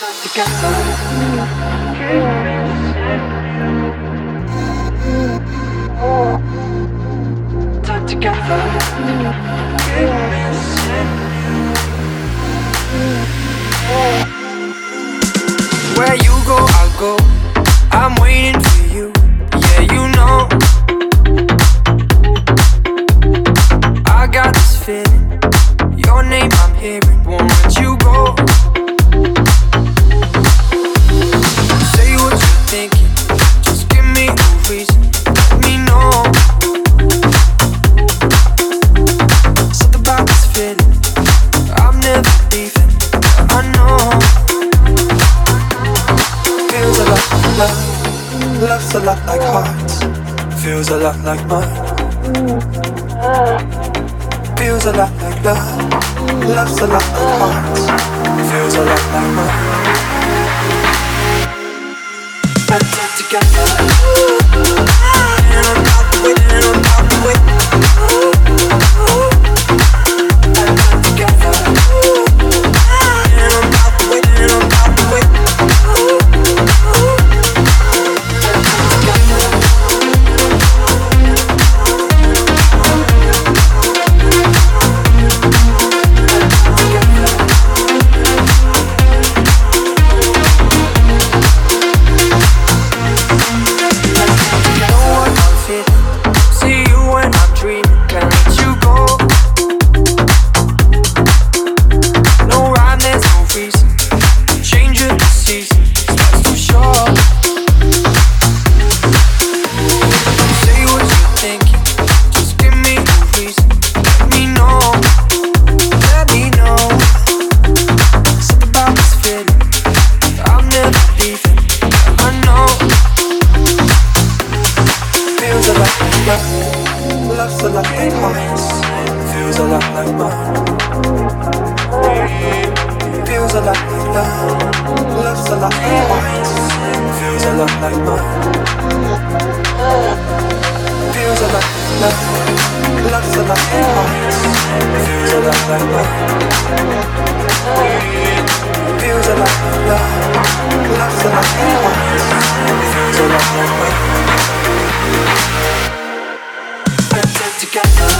Where you go, I'll go. love. Love's a lot like hearts. Feels a lot like mine. Feels a lot like love. Love's a lot like hearts. Feels a lot like mine. Better together. Love's a lot like hearts, feels a lot like mine. Feels a lot like love. Love's a lot like mine. feels a lot like mine. Feels a lot like love. Love's a lot like mine. feels a lot like mine. Feels a lot like love. together.